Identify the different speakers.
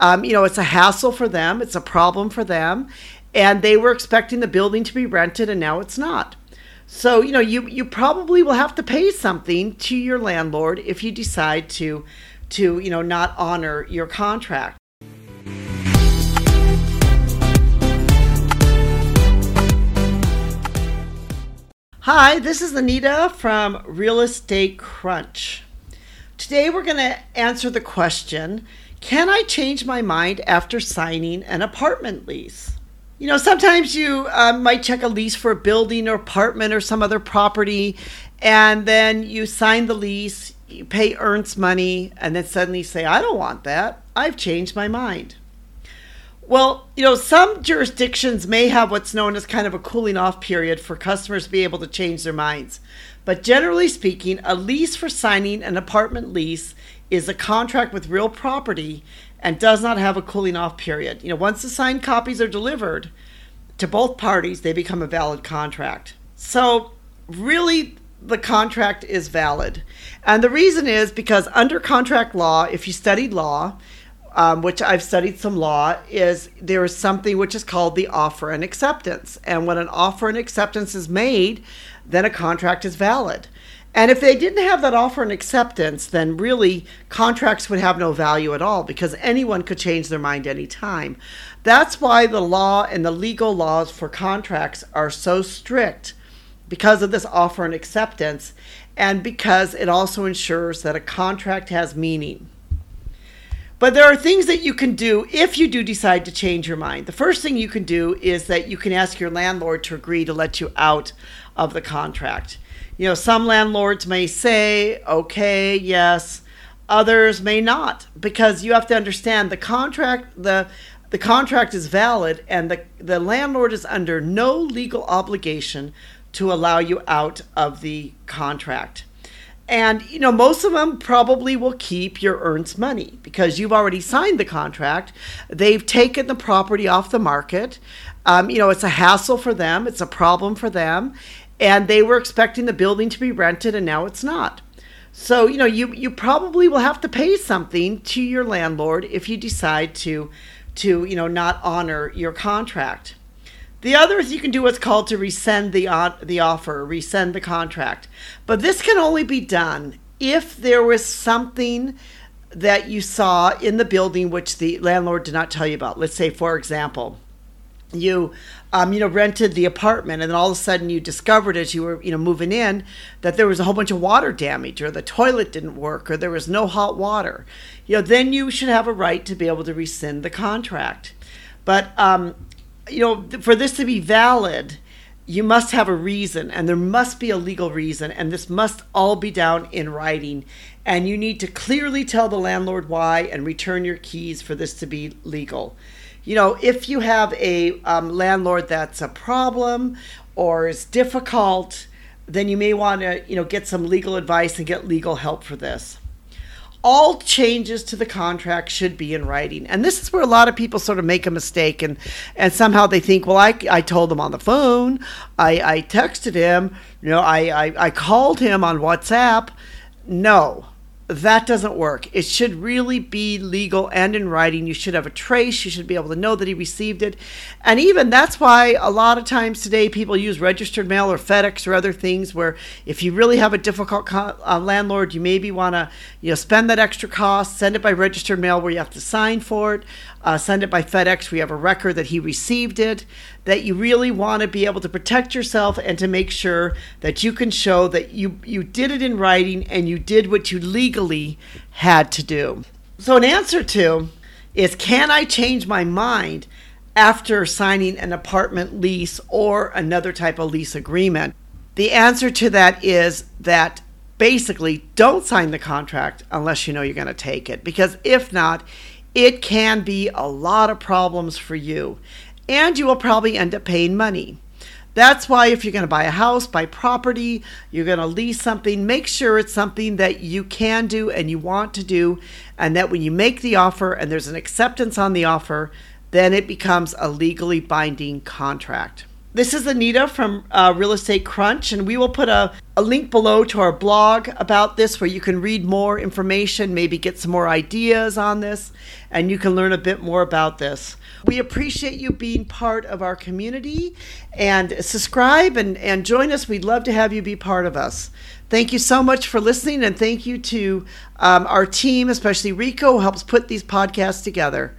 Speaker 1: Um, you know, it's a hassle for them, it's a problem for them, and they were expecting the building to be rented and now it's not. So, you know, you, you probably will have to pay something to your landlord if you decide to to, you know, not honor your contract. Hi, this is Anita from Real Estate Crunch. Today we're going to answer the question Can I change my mind after signing an apartment lease? You know, sometimes you uh, might check a lease for a building or apartment or some other property, and then you sign the lease, you pay earnest money, and then suddenly say, I don't want that. I've changed my mind. Well, you know, some jurisdictions may have what's known as kind of a cooling off period for customers to be able to change their minds. But generally speaking, a lease for signing an apartment lease is a contract with real property and does not have a cooling off period. You know, once the signed copies are delivered to both parties, they become a valid contract. So, really, the contract is valid. And the reason is because under contract law, if you studied law, um, which I've studied some law, is there is something which is called the offer and acceptance. And when an offer and acceptance is made, then a contract is valid. And if they didn't have that offer and acceptance, then really contracts would have no value at all because anyone could change their mind anytime. That's why the law and the legal laws for contracts are so strict because of this offer and acceptance, and because it also ensures that a contract has meaning. But there are things that you can do if you do decide to change your mind. The first thing you can do is that you can ask your landlord to agree to let you out of the contract. You know, some landlords may say, okay, yes, others may not, because you have to understand the contract, the the contract is valid and the, the landlord is under no legal obligation to allow you out of the contract. And, you know, most of them probably will keep your earnest money because you've already signed the contract. They've taken the property off the market. Um, you know, it's a hassle for them, it's a problem for them. And they were expecting the building to be rented and now it's not. So, you know, you, you probably will have to pay something to your landlord if you decide to, to, you know, not honor your contract. The other is you can do what's called to rescind the, uh, the offer, rescind the contract. But this can only be done if there was something that you saw in the building which the landlord did not tell you about. Let's say, for example, you um, you know rented the apartment and then all of a sudden you discovered as you were you know moving in that there was a whole bunch of water damage or the toilet didn't work or there was no hot water you know then you should have a right to be able to rescind the contract but um, you know, for this to be valid, you must have a reason and there must be a legal reason and this must all be down in writing. And you need to clearly tell the landlord why and return your keys for this to be legal. You know if you have a um, landlord that's a problem or is difficult then you may want to you know get some legal advice and get legal help for this all changes to the contract should be in writing. And this is where a lot of people sort of make a mistake and, and somehow they think, well, I, I told him on the phone, I, I texted him, you know, I, I, I called him on WhatsApp. No, that doesn't work. It should really be legal and in writing. You should have a trace. You should be able to know that he received it. And even that's why a lot of times today people use registered mail or FedEx or other things where if you really have a difficult co- uh, landlord, you maybe want to you know spend that extra cost, send it by registered mail where you have to sign for it, uh, send it by FedEx We have a record that he received it. That you really want to be able to protect yourself and to make sure that you can show that you you did it in writing and you did what you legally had to do. So, an answer to is can I change my mind after signing an apartment lease or another type of lease agreement? The answer to that is that basically don't sign the contract unless you know you're going to take it. Because if not, it can be a lot of problems for you. And you will probably end up paying money. That's why if you're going to buy a house, buy property, you're going to lease something, make sure it's something that you can do and you want to do. And that when you make the offer and there's an acceptance on the offer, then it becomes a legally binding contract. This is Anita from uh, Real Estate Crunch, and we will put a, a link below to our blog about this where you can read more information, maybe get some more ideas on this, and you can learn a bit more about this. We appreciate you being part of our community and subscribe and, and join us. We'd love to have you be part of us. Thank you so much for listening, and thank you to um, our team, especially Rico, who helps put these podcasts together.